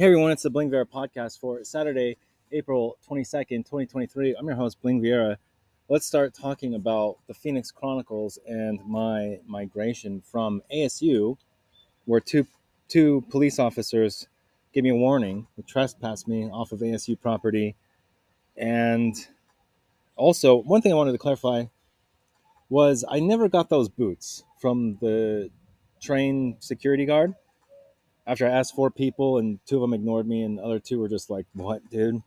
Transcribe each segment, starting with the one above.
Hey everyone, it's the Bling Viera podcast for Saturday, April 22nd, 2023. I'm your host, Bling Viera. Let's start talking about the Phoenix Chronicles and my migration from ASU, where two two police officers gave me a warning, they trespassed me off of ASU property. And also, one thing I wanted to clarify was I never got those boots from the train security guard after I asked four people and two of them ignored me and the other two were just like, "What, dude?"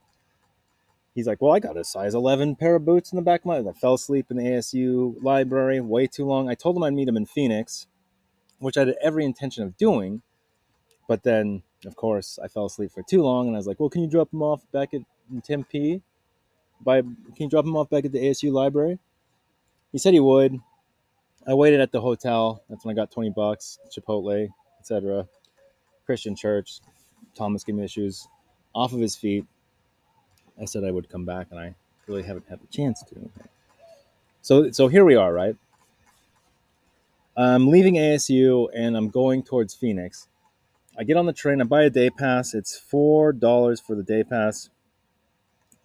He's like, "Well, I got a size 11 pair of boots in the back of my." I fell asleep in the ASU library way too long. I told him I'd meet him in Phoenix, which I had every intention of doing, but then, of course, I fell asleep for too long, and I was like, "Well, can you drop him off back at Tempe? By can you drop him off back at the ASU library?" He said he would. I waited at the hotel. That's when I got 20 bucks, Chipotle, etc. Christian church. Thomas gave me shoes off of his feet. I said I would come back, and I really haven't had the chance to. So, so here we are, right? I'm leaving ASU and I'm going towards Phoenix. I get on the train. I buy a day pass. It's four dollars for the day pass.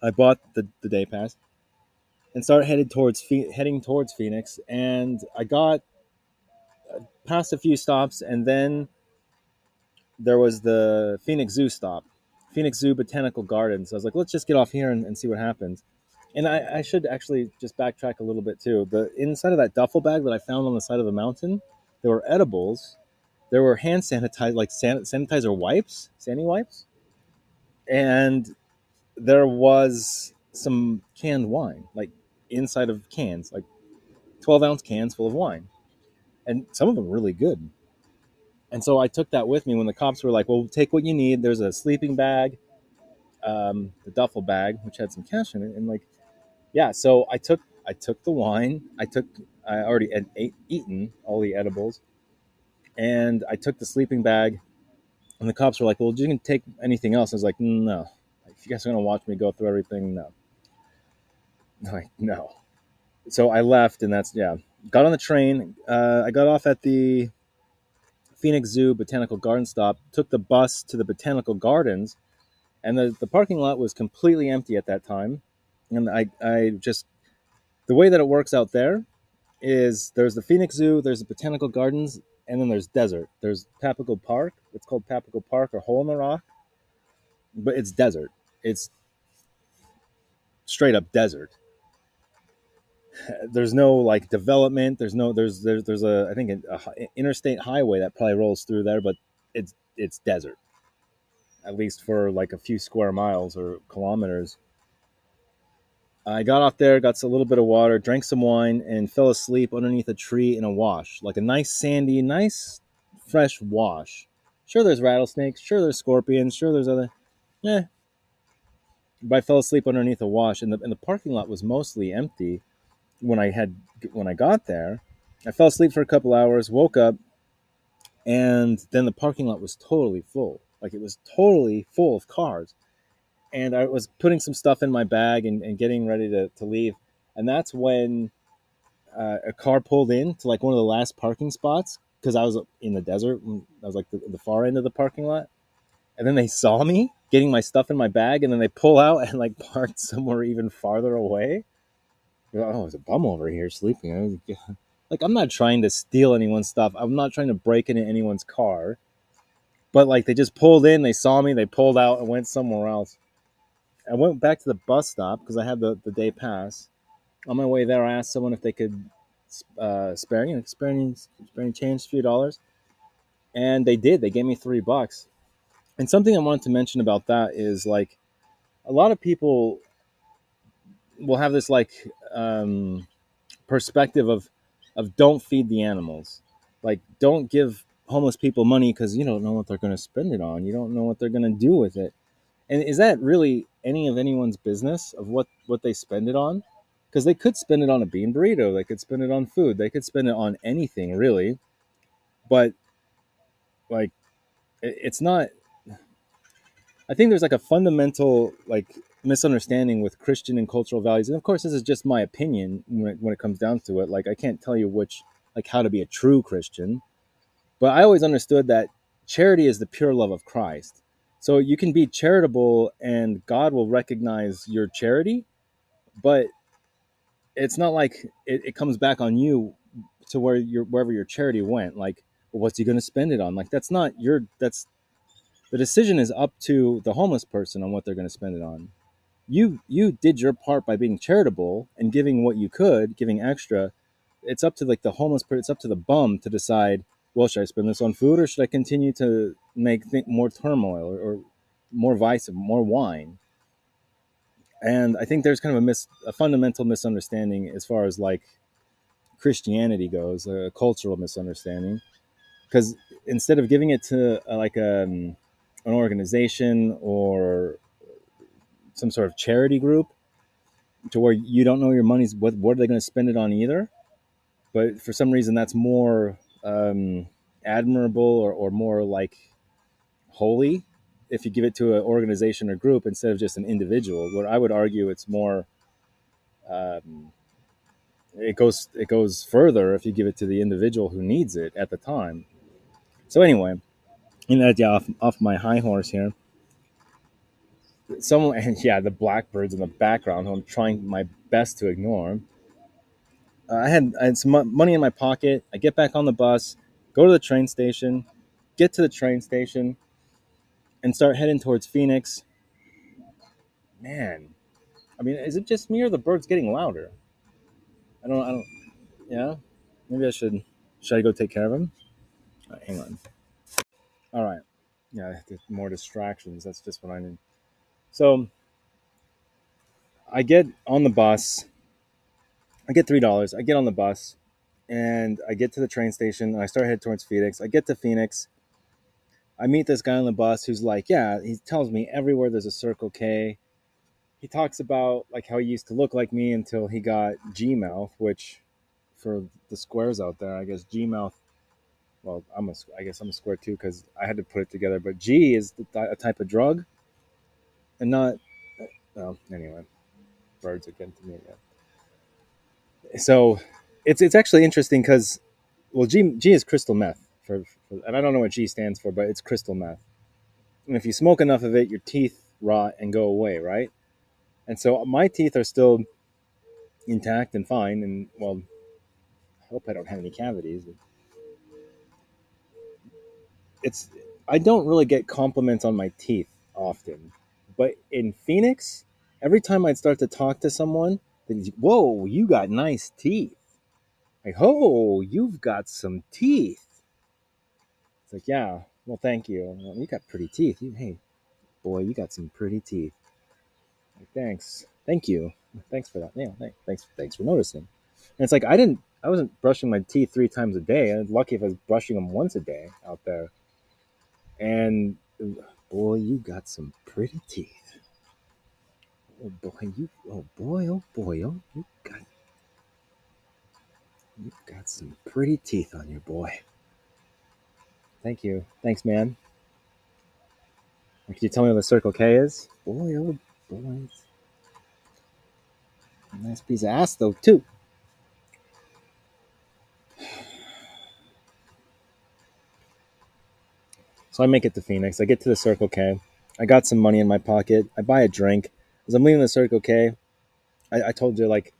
I bought the, the day pass and start headed towards heading towards Phoenix. And I got uh, past a few stops, and then there was the Phoenix Zoo stop, Phoenix Zoo Botanical Gardens. So I was like, let's just get off here and, and see what happens. And I, I, should actually just backtrack a little bit too. The inside of that duffel bag that I found on the side of the mountain, there were edibles. There were hand sanitizer, like san- sanitizer wipes, sandy wipes, and there was some canned wine, like inside of cans, like twelve ounce cans full of wine, and some of them really good. And so I took that with me when the cops were like, well, take what you need. There's a sleeping bag, um, the duffel bag, which had some cash in it. And like, yeah, so I took, I took the wine. I took, I already had ate, eaten all the edibles and I took the sleeping bag and the cops were like, well, you can take anything else. I was like, no, if you guys are going to watch me go through everything, no. Like, no. So I left and that's, yeah, got on the train. Uh, I got off at the, Phoenix Zoo Botanical Garden stop, took the bus to the Botanical Gardens, and the, the parking lot was completely empty at that time. And I, I just, the way that it works out there is there's the Phoenix Zoo, there's the Botanical Gardens, and then there's desert. There's Papago Park. It's called Papago Park or Hole in the Rock, but it's desert. It's straight up desert there's no like development. There's no there's there's there's a I think a, a interstate highway that probably rolls through there, but it's it's desert. At least for like a few square miles or kilometers. I got off there, got a little bit of water, drank some wine, and fell asleep underneath a tree in a wash, like a nice sandy, nice fresh wash. Sure, there's rattlesnakes. Sure, there's scorpions. Sure, there's other. Yeah. But I fell asleep underneath a wash, and the, and the parking lot was mostly empty when I had when I got there. I fell asleep for a couple hours, woke up, and then the parking lot was totally full. Like it was totally full of cars. And I was putting some stuff in my bag and, and getting ready to, to leave. And that's when uh, a car pulled in to like one of the last parking spots because I was in the desert. I was like the, the far end of the parking lot. And then they saw me getting my stuff in my bag and then they pull out and like parked somewhere even farther away oh, there's a bum over here sleeping. Like, I'm not trying to steal anyone's stuff. I'm not trying to break into anyone's car. But like, they just pulled in, they saw me, they pulled out and went somewhere else. I went back to the bus stop because I had the, the day pass. On my way there, I asked someone if they could uh, spare, you know, spare any, spare any change, a few dollars. And they did. They gave me three bucks. And something I wanted to mention about that is like, a lot of people will have this like um, perspective of of don't feed the animals, like don't give homeless people money because you don't know what they're going to spend it on. You don't know what they're going to do with it. And is that really any of anyone's business of what what they spend it on? Because they could spend it on a bean burrito, they could spend it on food, they could spend it on anything really. But like, it's not. I think there's like a fundamental like misunderstanding with Christian and cultural values. And of course, this is just my opinion when it, when it comes down to it. Like, I can't tell you which, like, how to be a true Christian. But I always understood that charity is the pure love of Christ. So you can be charitable and God will recognize your charity, but it's not like it, it comes back on you to where your wherever your charity went. Like, what's he going to spend it on? Like, that's not your. That's the decision is up to the homeless person on what they're going to spend it on. You you did your part by being charitable and giving what you could, giving extra. It's up to like the homeless person. It's up to the bum to decide. Well, should I spend this on food or should I continue to make more turmoil or, or more vice, more wine? And I think there's kind of a mis, a fundamental misunderstanding as far as like Christianity goes, a cultural misunderstanding, because instead of giving it to uh, like a, um, an organization or some sort of charity group, to where you don't know your money's what what are they going to spend it on either, but for some reason that's more um, admirable or, or more like holy if you give it to an organization or group instead of just an individual. Where I would argue it's more. Um, it goes it goes further if you give it to the individual who needs it at the time. So anyway, in that yeah, off, off my high horse here. Someone and yeah, the blackbirds in the background who I'm trying my best to ignore. Uh, I had I had some money in my pocket. I get back on the bus, go to the train station, get to the train station, and start heading towards Phoenix. Man, I mean, is it just me or the birds getting louder? I don't. I don't. Yeah. Maybe I should. Should I go take care of him? Hang on. All right. Yeah. More distractions. That's just what I need. So I get on the bus. I get three dollars. I get on the bus, and I get to the train station. And I start heading towards Phoenix. I get to Phoenix. I meet this guy on the bus who's like, yeah, he tells me everywhere there's a Circle K he talks about like how he used to look like me until he got G mouth, which for the squares out there, I guess G mouth. Well, I'm a, I guess I'm a square too because I had to put it together. But G is the, a type of drug, and not. Well, anyway, birds are getting to me again. So, it's it's actually interesting because, well, G G is crystal meth for, for, and I don't know what G stands for, but it's crystal meth. And if you smoke enough of it, your teeth rot and go away, right? And so uh, my teeth are still intact and fine. And well, I hope I don't have any cavities. It's I don't really get compliments on my teeth often, but in Phoenix, every time I'd start to talk to someone, they'd "Whoa, you got nice teeth!" Like, "Oh, you've got some teeth." It's like, "Yeah, well, thank you. You got pretty teeth. You, hey, boy, you got some pretty teeth." Like, thanks, thank you, thanks for that. Yeah, thanks, thanks for noticing. And it's like I didn't, I wasn't brushing my teeth three times a day. I was lucky if I was brushing them once a day out there. And boy, you got some pretty teeth. Oh boy, you, oh boy, oh boy, oh you got, you got some pretty teeth on you, boy. Thank you, thanks, man. Can you tell me what the Circle K is? Boy, oh boy. Nice piece of ass though too. So I make it to Phoenix. I get to the Circle K. I got some money in my pocket. I buy a drink. As I'm leaving the Circle K, I, I told you like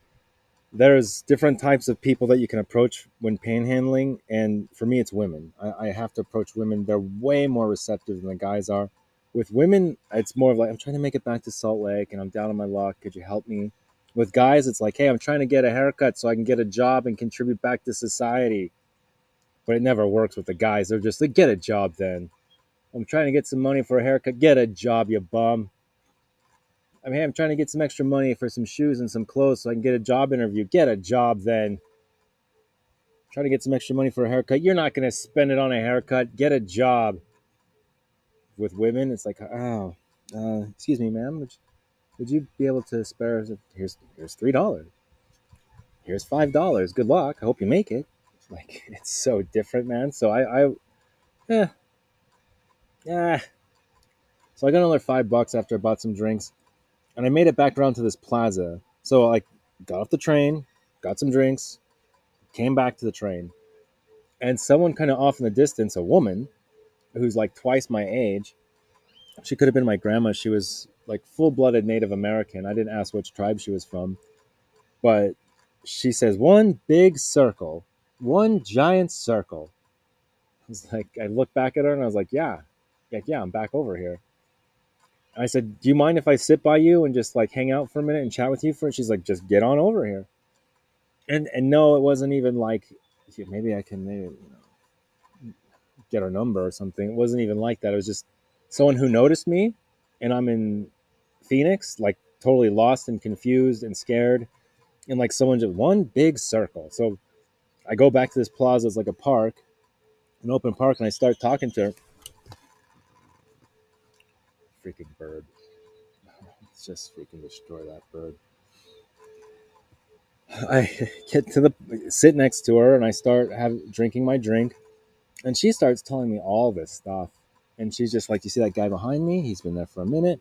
there's different types of people that you can approach when panhandling, and for me, it's women. I, I have to approach women. They're way more receptive than the guys are with women, it's more of like I'm trying to make it back to Salt Lake and I'm down on my luck. Could you help me? With guys, it's like, hey, I'm trying to get a haircut so I can get a job and contribute back to society. But it never works with the guys. They're just like, get a job then. I'm trying to get some money for a haircut. Get a job, you bum. I mean, I'm trying to get some extra money for some shoes and some clothes so I can get a job interview. Get a job then. Trying to get some extra money for a haircut. You're not going to spend it on a haircut. Get a job with women, it's like, oh, uh, excuse me, ma'am, would you, would you be able to spare? Here's here's three dollars. Here's five dollars. Good luck. I hope you make it. Like it's so different, man. So I, I, yeah, yeah. So I got another five bucks after I bought some drinks, and I made it back around to this plaza. So I got off the train, got some drinks, came back to the train, and someone kind of off in the distance, a woman, who's like twice my age, she could have been my grandma. She was like full blooded Native American. I didn't ask which tribe she was from, but she says one big circle, one giant circle. I was like, I looked back at her and I was like, yeah, like yeah, I'm back over here. I said, do you mind if I sit by you and just like hang out for a minute and chat with you for? She's like, just get on over here. And and no, it wasn't even like maybe I can maybe you know get her number or something. It wasn't even like that. It was just someone who noticed me, and I'm in Phoenix, like totally lost and confused and scared, and like someone just one big circle. So I go back to this plaza. It's like a park, an open park, and I start talking to her. Freaking bird! Let's just freaking destroy that bird. I get to the sit next to her and I start have drinking my drink, and she starts telling me all this stuff, and she's just like, "You see that guy behind me? He's been there for a minute,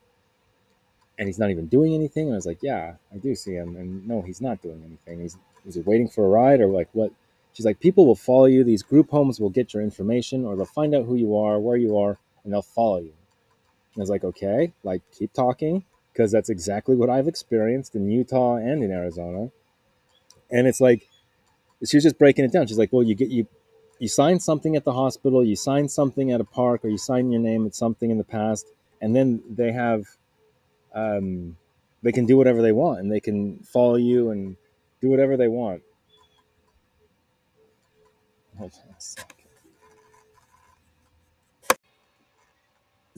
and he's not even doing anything." And I was like, "Yeah, I do see him, and no, he's not doing anything. He's is he waiting for a ride or like what?" She's like, "People will follow you. These group homes will get your information, or they'll find out who you are, where you are, and they'll follow you." I was like, "Okay, like keep talking." Because that's exactly what I've experienced in Utah and in Arizona and it's like she was just breaking it down. She's like, well, you get you you sign something at the hospital, you sign something at a park, or you sign your name at something in the past, and then they have um, they can do whatever they want, and they can follow you and do whatever they want. Hold on a second.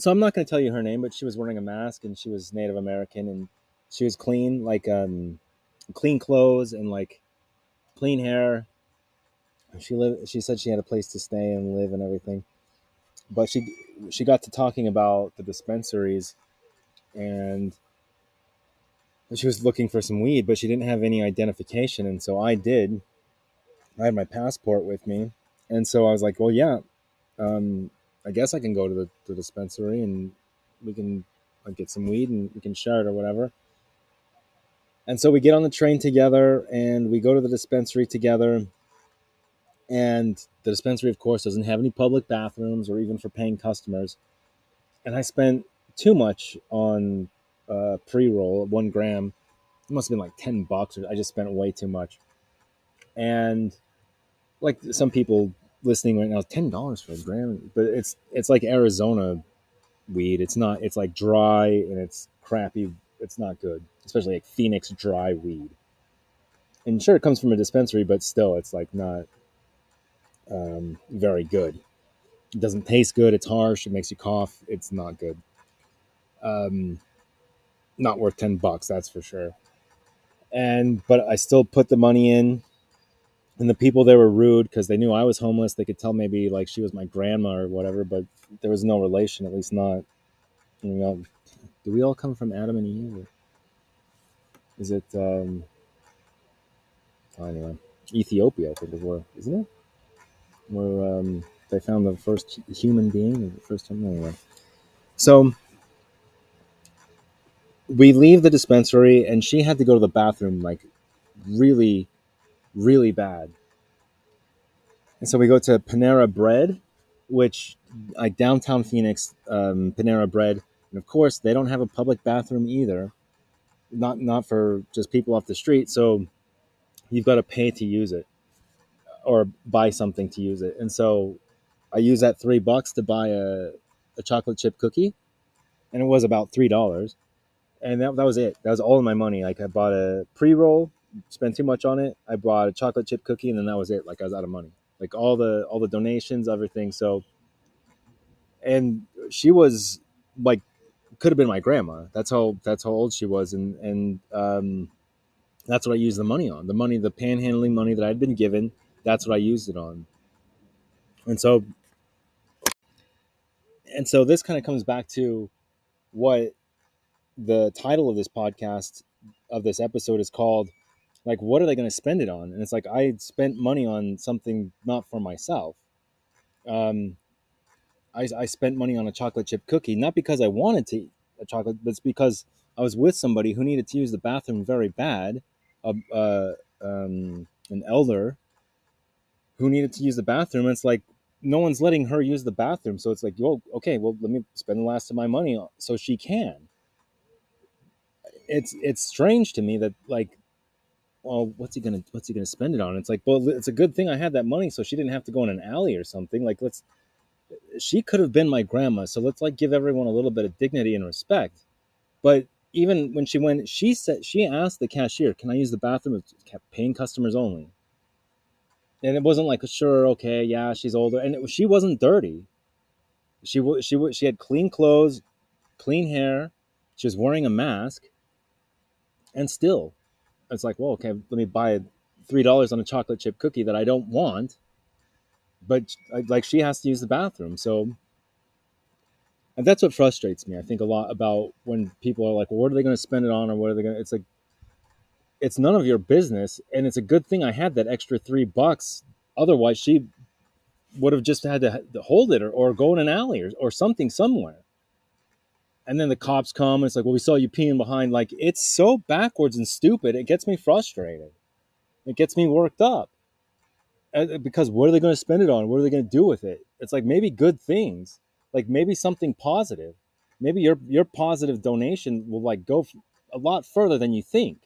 So I'm not going to tell you her name, but she was wearing a mask and she was Native American and she was clean, like um, clean clothes and like clean hair. She lived. She said she had a place to stay and live and everything. But she she got to talking about the dispensaries, and she was looking for some weed, but she didn't have any identification, and so I did. I had my passport with me, and so I was like, "Well, yeah, um, I guess I can go to the, the dispensary and we can like, get some weed and we can share it or whatever." And so we get on the train together and we go to the dispensary together. And the dispensary, of course, doesn't have any public bathrooms or even for paying customers. And I spent too much on uh, pre roll, one gram. It must have been like 10 bucks, or I just spent way too much. And like some people listening right now, $10 for a gram, but it's it's like Arizona weed. It's not, it's like dry and it's crappy. It's not good especially like Phoenix dry weed. And sure, it comes from a dispensary, but still, it's like not um, very good. It doesn't taste good. It's harsh. It makes you cough. It's not good. Um, not worth ten bucks, that's for sure. And but I still put the money in, and the people there were rude because they knew I was homeless. They could tell maybe like she was my grandma or whatever, but there was no relation, at least not. You know, do we all come from Adam and Eve? Is it um oh, anyway, Ethiopia, I think is where isn't it? Where um they found the first human being, the first time anyway. So we leave the dispensary and she had to go to the bathroom like really, really bad. And so we go to Panera Bread, which like downtown Phoenix, um, Panera Bread, and of course they don't have a public bathroom either not not for just people off the street. So you've got to pay to use it or buy something to use it. And so I used that three bucks to buy a, a chocolate chip cookie, and it was about three dollars. And that, that was it. That was all of my money. Like I bought a pre roll, spent too much on it. I bought a chocolate chip cookie, and then that was it. Like I was out of money. Like all the all the donations, everything. So, and she was like could have been my grandma. That's how that's how old she was, and and um, that's what I used the money on. The money, the panhandling money that I'd been given, that's what I used it on. And so, and so this kind of comes back to what the title of this podcast of this episode is called like what are they going to spend it on and it's like i spent money on something not for myself um, I, I spent money on a chocolate chip cookie, not because I wanted to eat a chocolate, but it's because I was with somebody who needed to use the bathroom very bad, uh, uh, um, an elder who needed to use the bathroom. And it's like, no one's letting her use the bathroom. So it's like, well, okay, well, let me spend the last of my money so she can. It's it's strange to me that like, well, what's he gonna what's he gonna spend it on? It's like, well, it's a good thing I had that money so she didn't have to go in an alley or something. Like, let's. She could have been my grandma, so let's like give everyone a little bit of dignity and respect. But even when she went, she said she asked the cashier, "Can I use the bathroom?" Paying customers only and it wasn't like sure okay yeah she's older and it, she wasn't dirty she she she had clean clothes clean hair she was wearing a mask and still it's like well okay let me buy three dollars on a chocolate chip cookie that i don't want but like she has to use the bathroom. So and that's what frustrates me i think a lot about when people are like well, what are they going to spend it on or what are they going to it's like it's none of your business and it's a good thing i had that extra three bucks otherwise she would have just had to hold it or, or go in an alley or, or something somewhere and then the cops come and it's like well we saw you peeing behind like it's so backwards and stupid it gets me frustrated it gets me worked up uh, because what are they going to spend it on what are they going to do with it it's like maybe good things like maybe something positive maybe your your positive donation will like go a lot further than you think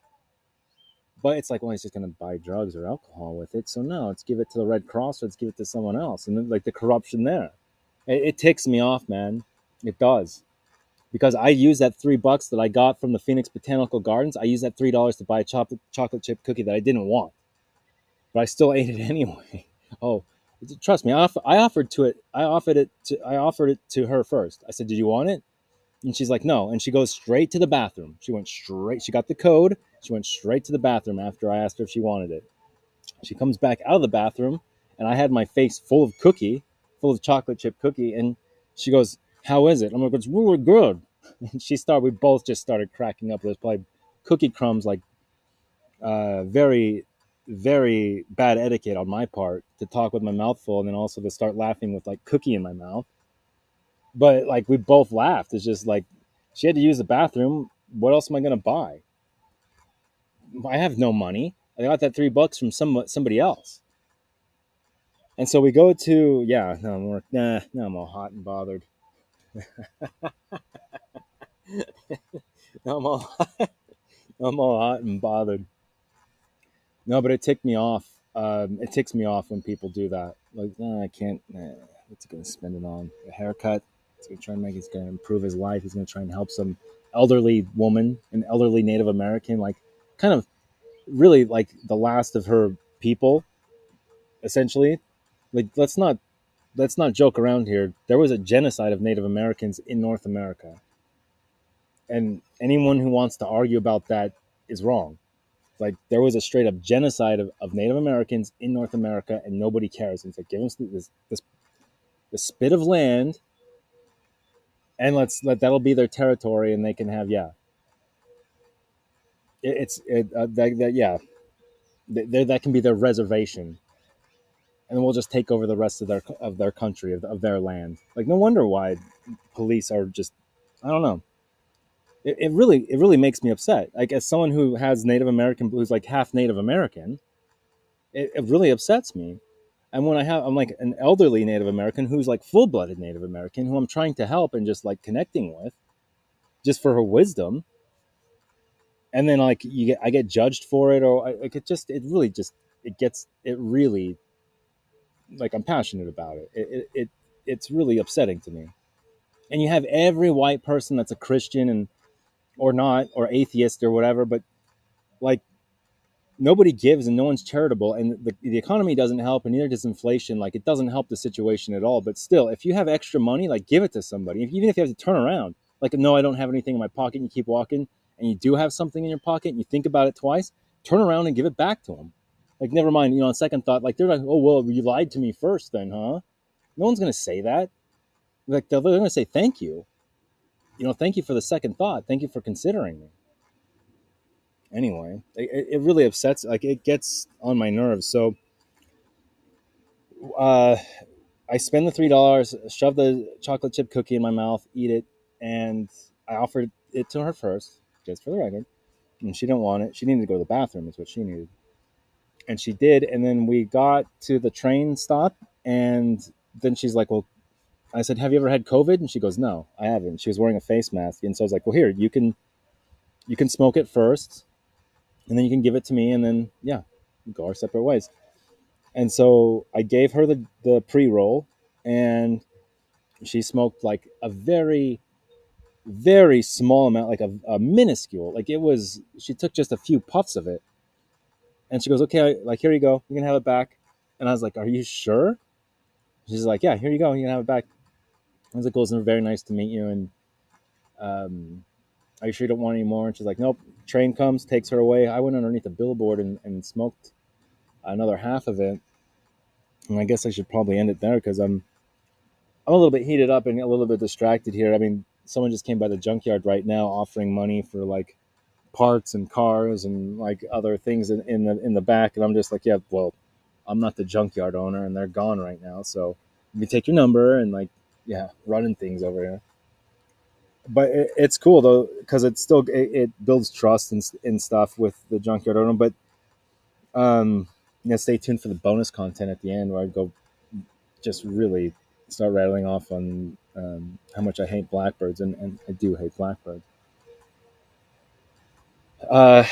but it's like, well, he's just going to buy drugs or alcohol with it. So no, let's give it to the Red Cross let's give it to someone else. And then, like the corruption there, it, it ticks me off, man. It does. Because I use that three bucks that I got from the Phoenix Botanical Gardens. I use that three dollars to buy a chocolate chocolate chip cookie that I didn't want, but I still ate it anyway. oh, trust me, I, off- I offered to it. I offered it to. I offered it to her first. I said, "Did you want it?" And she's like, no. And she goes straight to the bathroom. She went straight, she got the code. She went straight to the bathroom after I asked her if she wanted it. She comes back out of the bathroom, and I had my face full of cookie, full of chocolate chip cookie. And she goes, How is it? I'm like, It's really good. And she started, we both just started cracking up. There's probably cookie crumbs, like uh, very, very bad etiquette on my part to talk with my mouth full and then also to start laughing with like cookie in my mouth but like we both laughed. It's just like she had to use the bathroom. What else am I gonna buy? I have no money. I got that three bucks from some somebody else. And so we go to yeah, no more nah, no, I'm all hot and bothered. I'm all I'm all hot and bothered. No, but it ticked me off. Um, it ticks me off when people do that. Like, I can't. Nah, what's he gonna spend it on? A haircut? He's to try and make. He's to improve his life. He's going to try and help some elderly woman, an elderly Native American, like kind of really like the last of her people, essentially. Like let's not let's not joke around here. There was a genocide of Native Americans in North America, and anyone who wants to argue about that is wrong. Like there was a straight up genocide of, of Native Americans in North America, and nobody cares. It's like give us this this this spit of land and let's let that'll be their territory, and they can have yeah. It, it's it, uh, that, that yeah, they, that can be their reservation, and we'll just take over the rest of their of their country of, of their land. Like no wonder why police are just I don't know. It, it really it really makes me upset. Like as someone who has Native American who's like half Native American, it, it really upsets me and when I have, I'm like an elderly Native American who's like full blooded Native American who I'm trying to help and just like connecting with just for her wisdom. And then like you get, I get judged for it or like it just, it really just, it gets, it really, like I'm passionate about it. It, it, it it's really upsetting to me. And you have every white person that's a Christian and, or not, or atheist or whatever, but like nobody gives and no one's charitable and the, the economy doesn't help and neither does inflation like it doesn't help the situation at all but still if you have extra money like give it to somebody if, even if you have to turn around like no i don't have anything in my pocket and you keep walking and you do have something in your pocket and you think about it twice turn around and give it back to them like never mind you know on second thought like they're like oh well you lied to me first then huh no one's going to say that like they're, going to say thank you you know thank you for the second thought thank you for considering me anyway. It, it really upsets, like it gets on my nerves. So, uh, I spend the three dollars, shove the chocolate chip cookie in my mouth, eat it, and I offered it to her first, just for the record, and she didn't want it. She needed to go to the bathroom, is what she needed, and she did. And then we got to the train stop, and then she's like, well, I said, have you ever had COVID? And she goes, no, I haven't. She was wearing a face mask, and so I was like, well, here, you can, you can smoke it first, and then you can give it to me, and then yeah, go our separate ways. And so I gave her the the pre roll, and she smoked like a very very small amount like a, a, minuscule like it was she took just a few puffs of it and she goes okay like here you go. You can have it back. And i was like are you sure? She's like yeah here you go. You can have it back. I was like well it's very nice to meet you and um are you sure you don't want any more? And she's like nope. Train comes takes her away. I went underneath a billboard and, and smoked another half of it. And i guess i should probably end it there because i'm I'm a little bit heated up and a little bit distracted here. I mean, someone just came by the junkyard right now offering money for like parts and cars and like other things in, in the in the back, and I'm just like, yeah, well, I'm not the junkyard owner, and they're gone right now. So let me take your number and like, yeah, running things over here. But it, it's cool though because it still it, it, builds trust and, and stuff with the junkyard owner. But um, yeah, stay tuned for the bonus content at the end where I go just really start rattling off on um, how much I hate blackbirds, and, and I do hate blackbirds. Uh,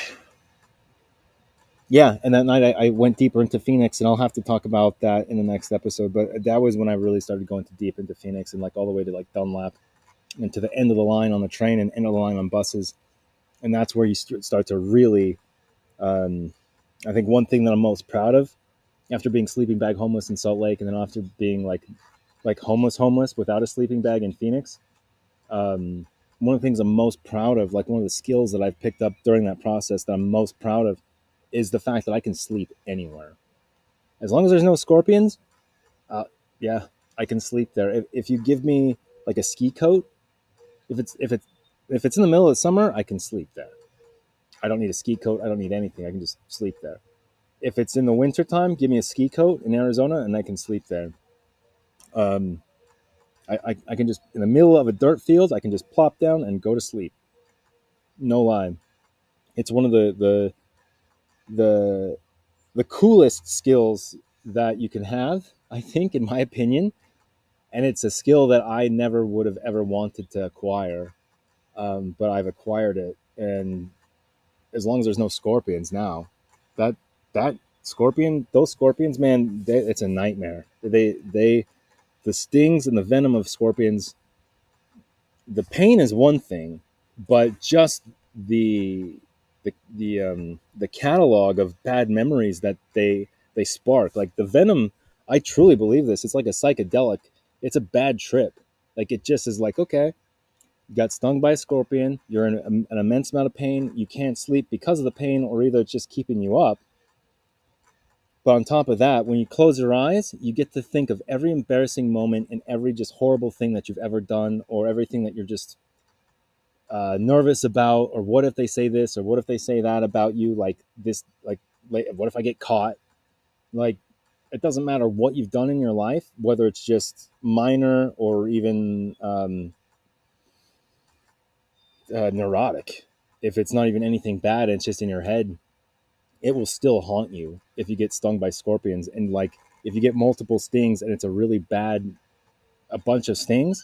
yeah, and that night I, I, went deeper into Phoenix, and I'll have to talk about that in the next episode. But that was when I really started going to deep into Phoenix and like all the way to like Dunlap and to the end of the line on the train and end of the line on buses, and that's where you st- start to really. Um, I think one thing that I'm most proud of after being sleeping bag homeless in Salt Lake, and then after being like like homeless, homeless without a sleeping bag in Phoenix. Um, one of the things I'm most proud of, like one of the skills that I've picked up during that process that I'm most proud of, is the fact that I can sleep anywhere. As long as there's no scorpions, uh, yeah, I can sleep there. If, if you give me like a ski coat, if it's if it's if it's in the middle of summer, I can sleep there. I don't need a ski coat. I don't need anything. I can just sleep there. If it's in the wintertime, give me a ski coat in Arizona and I can sleep there. Um, I, I, I can just in the middle of a dirt field, I can just plop down and go to sleep. No lie, it's one of the the the the coolest skills that you can have. I think, in my opinion, and it's a skill that I never would have ever wanted to acquire, um, but I've acquired it. And as long as there's no scorpions now, that that scorpion, those scorpions, man, they, it's a nightmare. They they the stings and the venom of scorpions the pain is one thing but just the the the um the catalog of bad memories that they they spark. Like the venom i truly believe this. It's like a psychedelic. It's a bad trip. Like it just is like okay you got stung by a scorpion. You're in an immense amount of pain. You can't sleep because of the pain or either it's just keeping you up but on top of that, when you close your eyes, you get to think of every embarrassing moment and every just horrible thing that you've ever done, or everything that you're just uh, nervous about, or what if they say this, or what if they say that about you, like this, like, like what if I get caught? Like, it doesn't matter what you've done in your life, whether it's just minor or even um, uh, neurotic. If it's not even anything bad, it's just in your head it will still haunt you if you get stung by scorpions. And like if you get multiple stings and it's a really bad a bunch of stings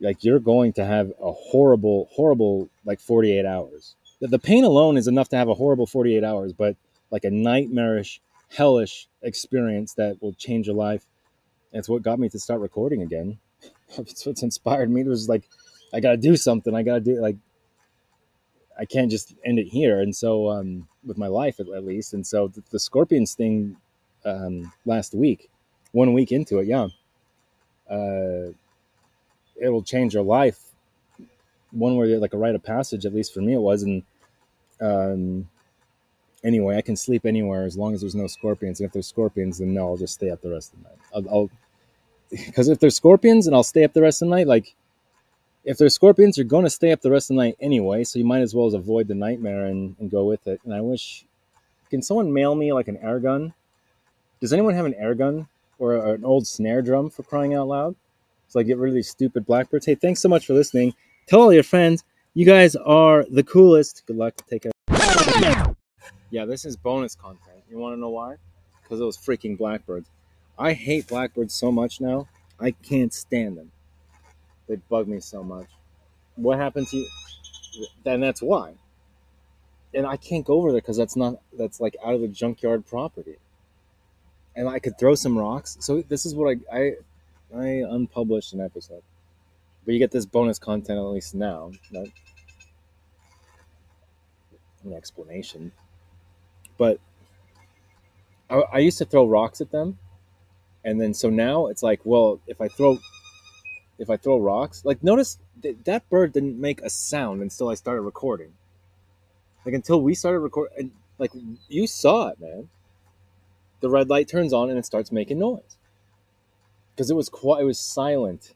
like you're going to have a horrible horrible like 48 hours. The pain alone is enough to have a horrible 48 hours but like a nightmarish hellish experience that will change your life. It's what got me to start recording again. It's what's inspired me. It was like i gotta do something. I gotta do like I can't just end it here. And so, um, with my life at, at, least. And so, the, the scorpions thing um, last week, one week into it, yeah, uh, it will change your life. One where like a rite of passage, at least for me, it was. And um, anyway, I can sleep anywhere as long as there's no scorpions. And if there's scorpions, then no, I'll just stay up the rest of the night. I'll because if there's scorpions and I'll stay up the rest of the night, like if they're scorpions, you're going to stay up the rest of the night anyway, so you might as well as avoid the nightmare and, and go with it. And I wish, can someone mail me like an air gun? Does anyone have an air gun or an old snare drum for crying out loud? So I get rid of these stupid blackbirds. Hey, thanks so much for listening. Tell all your friends. You guys are the coolest. Good luck. Take care. Yeah, this is bonus content. You want to know why? Because those freaking blackbirds. I hate blackbirds so much now I can't stand them. They bug me so much. What happened to you? Then that's why. And I can't go over there because that's not that's like out of the junkyard property. And I could throw some rocks. So this is what I I, I unpublished an episode, but you get this bonus content at least now. Right? An explanation, but I, I used to throw rocks at them, and then so now it's like, well, if I throw if I throw rocks, like notice that that bird didn't make a sound until I started recording. Like until we started recording, and like you saw it, man. The red light turns on and it starts making noise because it was quiet. It was silent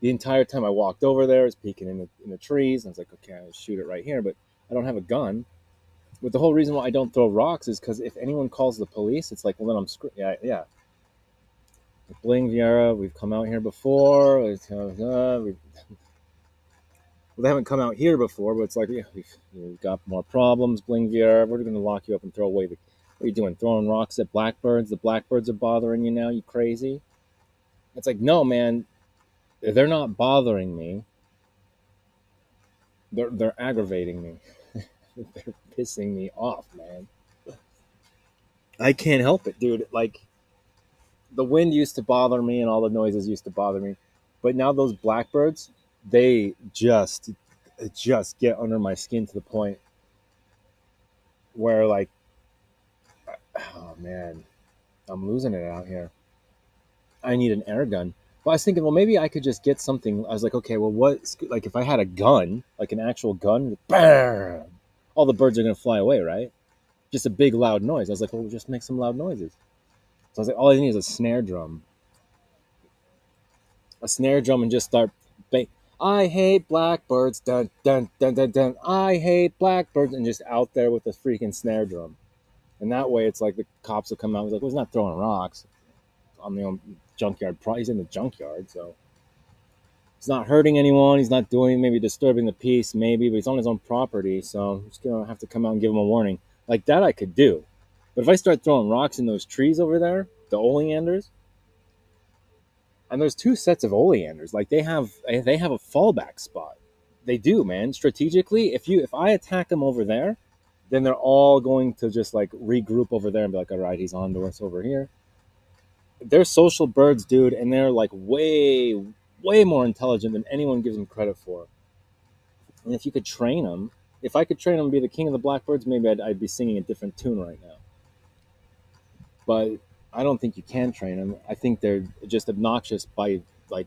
the entire time. I walked over there, I was peeking in the in the trees, and I was like, okay, I'll shoot it right here, but I don't have a gun. But the whole reason why I don't throw rocks is because if anyone calls the police, it's like, well, then I'm screwed. Yeah, yeah. Bling Viera, we've come out here before. Uh, we've, well, they haven't come out here before, but it's like, yeah, we've, we've got more problems. Bling Viera, we're going to lock you up and throw away the. What are you doing? Throwing rocks at blackbirds? The blackbirds are bothering you now, you crazy? It's like, no, man, they're not bothering me. They're, they're aggravating me. they're pissing me off, man. I can't help it, dude. Like, the wind used to bother me and all the noises used to bother me. But now those blackbirds, they just just get under my skin to the point where like oh man, I'm losing it out here. I need an air gun. But I was thinking, well, maybe I could just get something. I was like, okay, well, what? Like, if I had a gun, like an actual gun, bam, all the birds are gonna fly away, right? Just a big loud noise. I was like, well, we'll just make some loud noises. So I was like, all I need is a snare drum. A snare drum and just start. Ba- I hate blackbirds. Dun dun dun dun dun. I hate blackbirds, and just out there with a freaking snare drum. And that way, it's like the cops will come out. and like, well, he's not throwing rocks on the own junkyard. He's in the junkyard, so he's not hurting anyone. He's not doing maybe disturbing the peace, maybe, but he's on his own property. So I'm just gonna have to come out and give him a warning. Like that, I could do. But if I start throwing rocks in those trees over there, the oleanders, and there's two sets of oleanders, like they have they have a fallback spot. They do, man. Strategically, if you if I attack them over there, then they're all going to just like regroup over there and be like, all right, he's on to us over here. They're social birds, dude, and they're like way, way more intelligent than anyone gives them credit for. And if you could train them, if I could train them to be the king of the blackbirds, maybe I'd, I'd be singing a different tune right now but I don't think you can train them. I think they're just obnoxious by like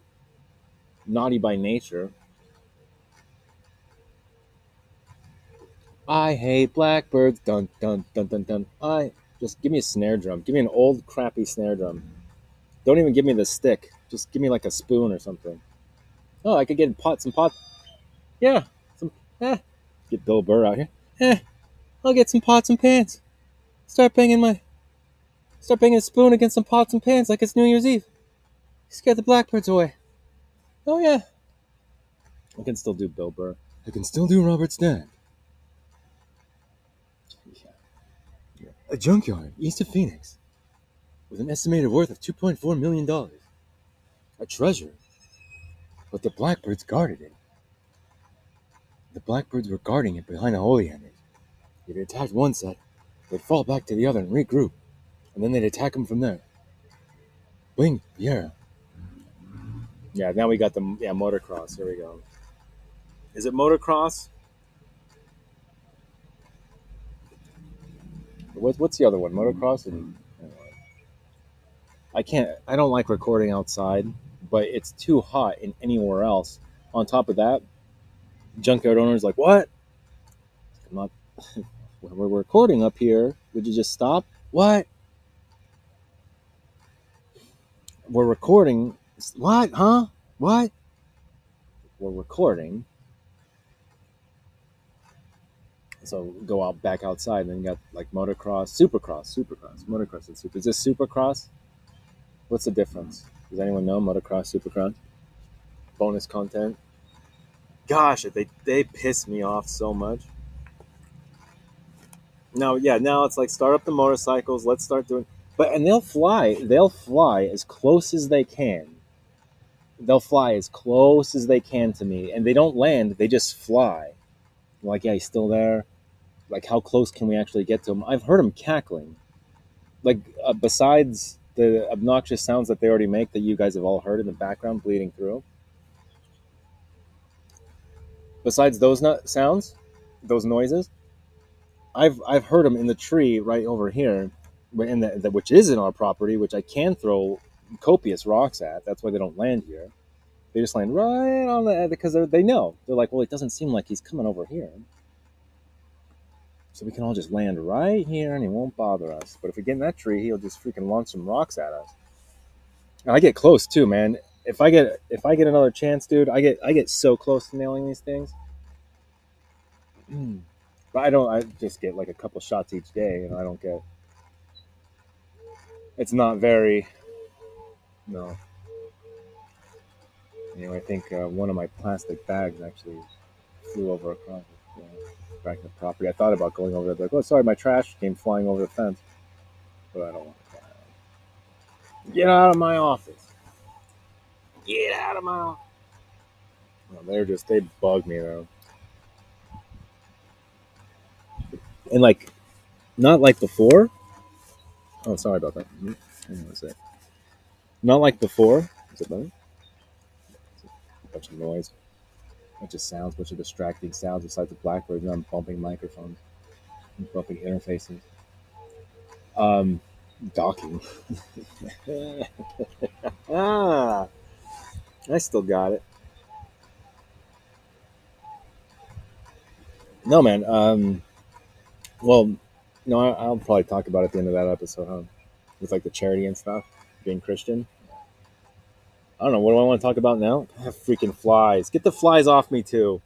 naughty by nature. I hate blackbirds. Dun dun dun dun dun. I just give me a snare drum. Give me an old crappy snare drum. Don't even give me the stick. Just give me like a spoon or something. Oh, I could get pots and pots. Yeah, some. Eh, get Bill Burr out here. Eh, I'll get some pots and pans. Start banging my Start banging a spoon against some pots and pans like it's New Year's Eve. You scared the blackbirds away. Oh, yeah. I can still do Bill Burr. I can still do Robert Stack. A junkyard east of Phoenix with an estimated worth of $2.4 million. A treasure. But the blackbirds guarded it. The blackbirds were guarding it behind a the oleanders. If it attacked one set, they'd fall back to the other and regroup and then they'd attack him from there. Wing, yeah. Yeah, now we got the yeah motocross. Here we go. Is it motocross? What, what's the other one? Motocross and I can't. I don't like recording outside, but it's too hot in anywhere else. On top of that, junkyard owners like what? I'm not. We're recording up here. Would you just stop? What? We're recording. What? Huh? What? We're recording. So go out back outside, and then you got like motocross, supercross, supercross, motocross, and super. Is this supercross? What's the difference? Does anyone know motocross, supercross? Bonus content. Gosh, they they piss me off so much. Now, yeah, now it's like start up the motorcycles. Let's start doing but and they'll fly they'll fly as close as they can they'll fly as close as they can to me, and they don't land; they just fly. I'm like, yeah, he's still there. Like, how close can we actually get to him? I've heard him cackling. Like, uh, besides the obnoxious sounds that they already make that you guys have all heard in the background bleeding through. Besides those sounds, those noises, I've I've heard them in the tree right over here, which is in our property, which I can throw copious rocks at. That's why they don't land here. They just land right on the because they know they're like, well, it doesn't seem like he's coming over here, so we can all just land right here and he won't bother us. But if we get in that tree, he'll just freaking launch some rocks at us. And I get close too, man. If I get if I get another chance, dude, I get I get so close to nailing these things. But I don't. I just get like a couple shots each day, and I don't get. It's not very. No. Anyway, I think uh, one of my plastic bags actually flew over across the, uh, back the property. I thought about going over there, like, oh, sorry, my trash came flying over the fence, but I don't want to. Get out of my office. Get out of my office. They're just they bug me though. and like not like before. Oh, sorry about that. Hang on a sec. Not like before. Is it better? A bunch of noise, a bunch of sounds, a bunch of distracting sounds besides the Blackbird. I'm bumping microphones, bumping interfaces. Um, docking. ah, I still got it. No, man. Um, well, no, I- will probably talk about it at the end of that episode, huh? With like the charity and stuff, being Christian. I don't know. What do I want to talk about now? Ah, freaking flies. Get the flies off me, too.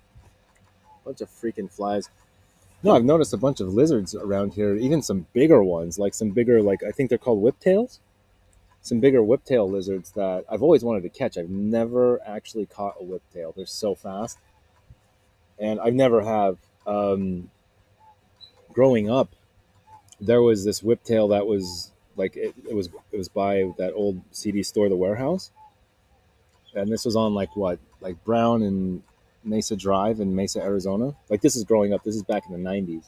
Bunch of freaking flies. No, I've noticed a bunch of lizards around here, even some bigger ones, like some bigger, like I think they're called whiptails. Some bigger whiptail lizards that I've always wanted to catch. I've never actually caught a whiptail. They're so fast. And I never have. Um, growing up, there was this whiptail that was like it, it was it was by that old CD store, the warehouse, and this was on like what like Brown and Mesa Drive in Mesa, Arizona. Like this is growing up. This is back in the '90s.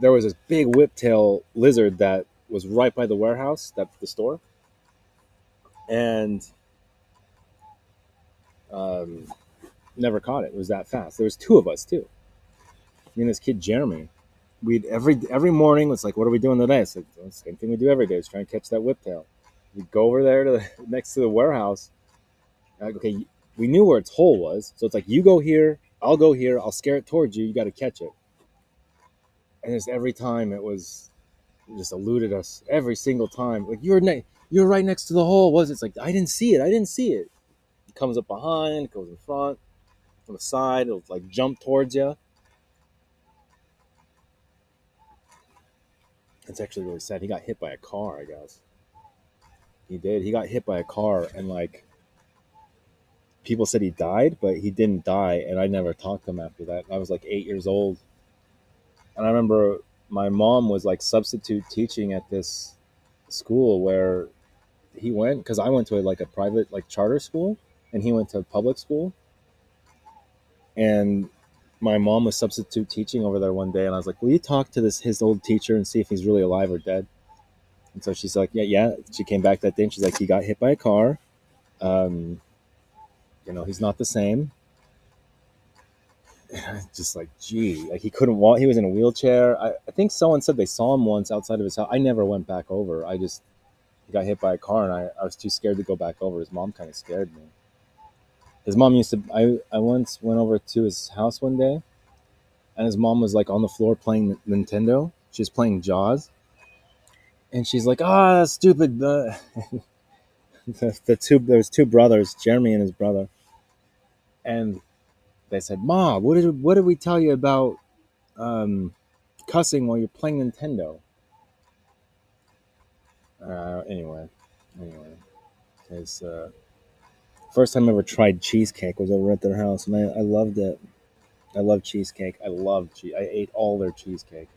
There was this big whiptail lizard that was right by the warehouse, that the store, and um, never caught it. It was that fast. There was two of us too. Me and this kid Jeremy we'd every every morning it's like, what are we doing today? It's like same thing we do every day. Is trying to catch that whiptail. We'd go over there to the, next to the warehouse. Like, okay, we knew where its hole was, so it's like you go here, I'll go here, I'll scare it towards you. You got to catch it. And just every time it was just eluded us every single time. Like you're ne- you're right next to the hole. Was it? it's like I didn't see it. I didn't see it. It comes up behind, it goes in front, on the side. It'll like jump towards you It's actually really sad. He got hit by a car, I guess. He did. He got hit by a car, and like people said he died, but he didn't die. And I never talked to him after that. I was like eight years old, and I remember my mom was like substitute teaching at this school where he went because I went to a, like a private like charter school, and he went to public school. And my mom was substitute teaching over there one day, and I was like, "Will you talk to this his old teacher and see if he's really alive or dead?" And so she's like, "Yeah, yeah." She came back that day, and she's like, "He got hit by a car. Um, you know, he's not the same." just like, gee, like he couldn't walk. He was in a wheelchair. I, I think someone said they saw him once outside of his house. I never went back over. I just got hit by a car, and I, I was too scared to go back over. His mom kind of scared me his mom used to I, I once went over to his house one day and his mom was like on the floor playing nintendo. She's playing jaws. And she's like ah oh, stupid. The, the two there was two brothers jeremy and his brother. And they said mom what did what did we tell you about um, cussing while you're playing nintendo? Uh, anyway anyway. Because uh, First time I ever tried cheesecake was over at their house, and I, I loved it. I love cheesecake. I love cheese. I ate all their cheesecake.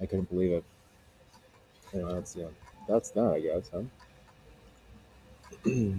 I couldn't believe it. Anyway, that's yeah, that's that. I guess, huh?